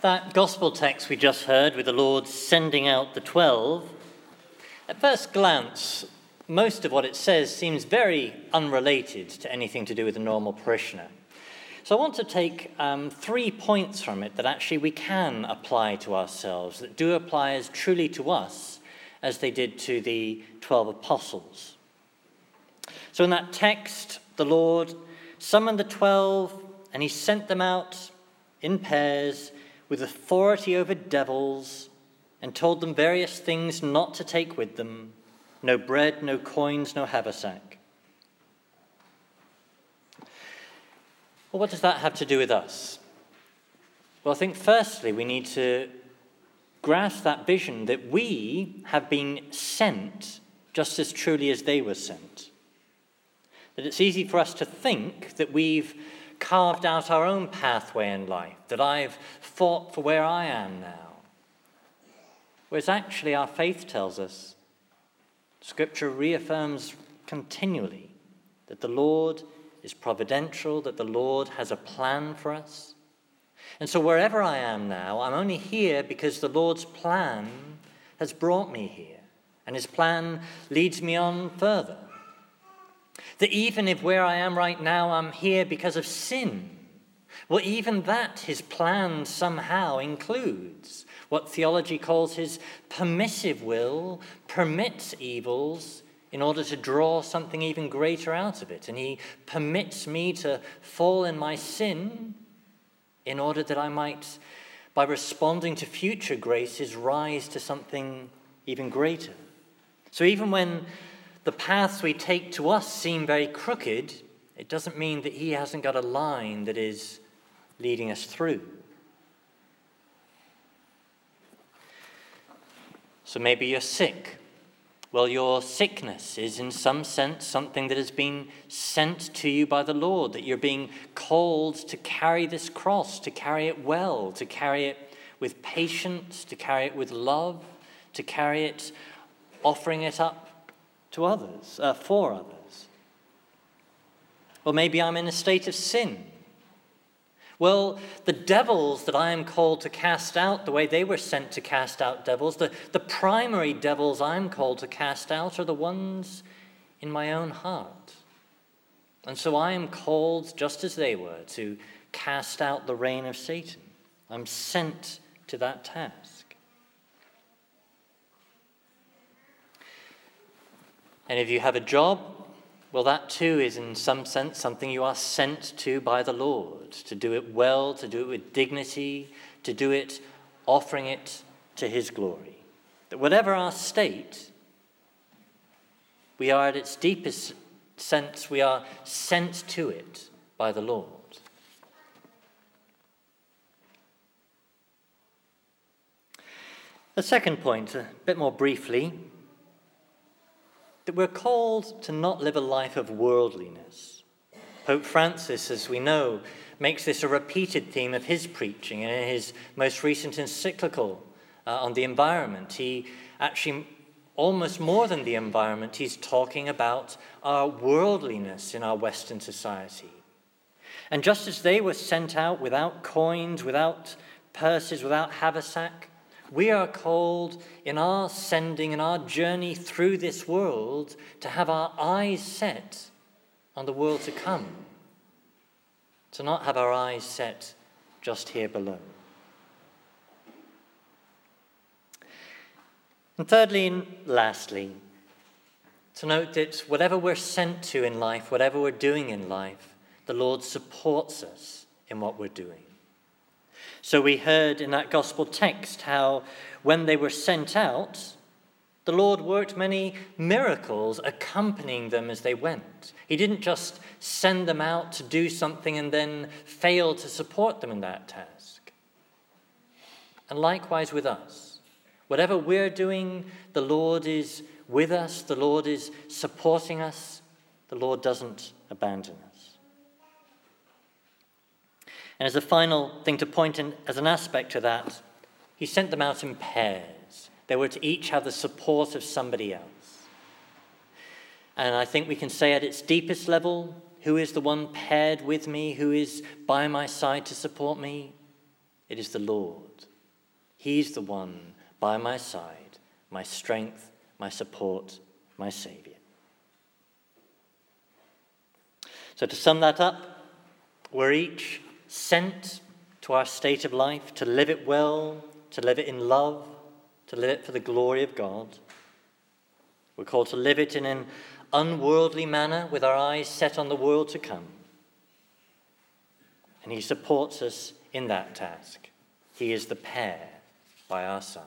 That gospel text we just heard, with the Lord sending out the twelve, at first glance, most of what it says seems very unrelated to anything to do with a normal parishioner. So I want to take um, three points from it that actually we can apply to ourselves, that do apply as truly to us as they did to the 12 apostles. So in that text, the Lord summoned the 12 and he sent them out in pairs with authority over devils and told them various things not to take with them no bread, no coins, no haversack. Well, what does that have to do with us? Well, I think firstly we need to grasp that vision that we have been sent just as truly as they were sent. That it's easy for us to think that we've carved out our own pathway in life, that I've fought for where I am now. Whereas actually, our faith tells us, Scripture reaffirms continually that the Lord is providential, that the Lord has a plan for us. And so, wherever I am now, I'm only here because the Lord's plan has brought me here, and His plan leads me on further. That even if where I am right now, I'm here because of sin, well, even that His plan somehow includes. What theology calls His permissive will permits evils in order to draw something even greater out of it. And He permits me to fall in my sin in order that I might, by responding to future graces, rise to something even greater. So even when the paths we take to us seem very crooked, it doesn't mean that He hasn't got a line that is leading us through. So maybe you're sick. Well, your sickness is, in some sense, something that has been sent to you by the Lord, that you're being called to carry this cross, to carry it well, to carry it with patience, to carry it with love, to carry it offering it up to others, uh, for others. Or maybe I'm in a state of sin. Well, the devils that I am called to cast out, the way they were sent to cast out devils, the, the primary devils I'm called to cast out are the ones in my own heart. And so I am called, just as they were, to cast out the reign of Satan. I'm sent to that task. And if you have a job, well, that too is in some sense something you are sent to by the Lord to do it well, to do it with dignity, to do it offering it to His glory. That whatever our state, we are at its deepest sense, we are sent to it by the Lord. The second point, a bit more briefly, that we're called to not live a life of worldliness. Pope Francis, as we know, makes this a repeated theme of his preaching. And in his most recent encyclical uh, on the environment, he actually, almost more than the environment, he's talking about our worldliness in our Western society. And just as they were sent out without coins, without purses, without haversack, we are called in our sending and our journey through this world to have our eyes set on the world to come, to not have our eyes set just here below. And thirdly and lastly, to note that whatever we're sent to in life, whatever we're doing in life, the Lord supports us in what we're doing. So we heard in that gospel text how when they were sent out, the Lord worked many miracles accompanying them as they went. He didn't just send them out to do something and then fail to support them in that task. And likewise with us. Whatever we're doing, the Lord is with us, the Lord is supporting us, the Lord doesn't abandon us. And as a final thing to point in as an aspect to that, he sent them out in pairs. They were to each have the support of somebody else. And I think we can say at its deepest level, who is the one paired with me, who is by my side to support me? It is the Lord. He's the one by my side, my strength, my support, my Saviour. So, to sum that up, we're each sent to our state of life to live it well, to live it in love, to live it for the glory of God. We're called to live it in an unworldly manner with our eyes set on the world to come. And He supports us in that task. He is the pair by our side.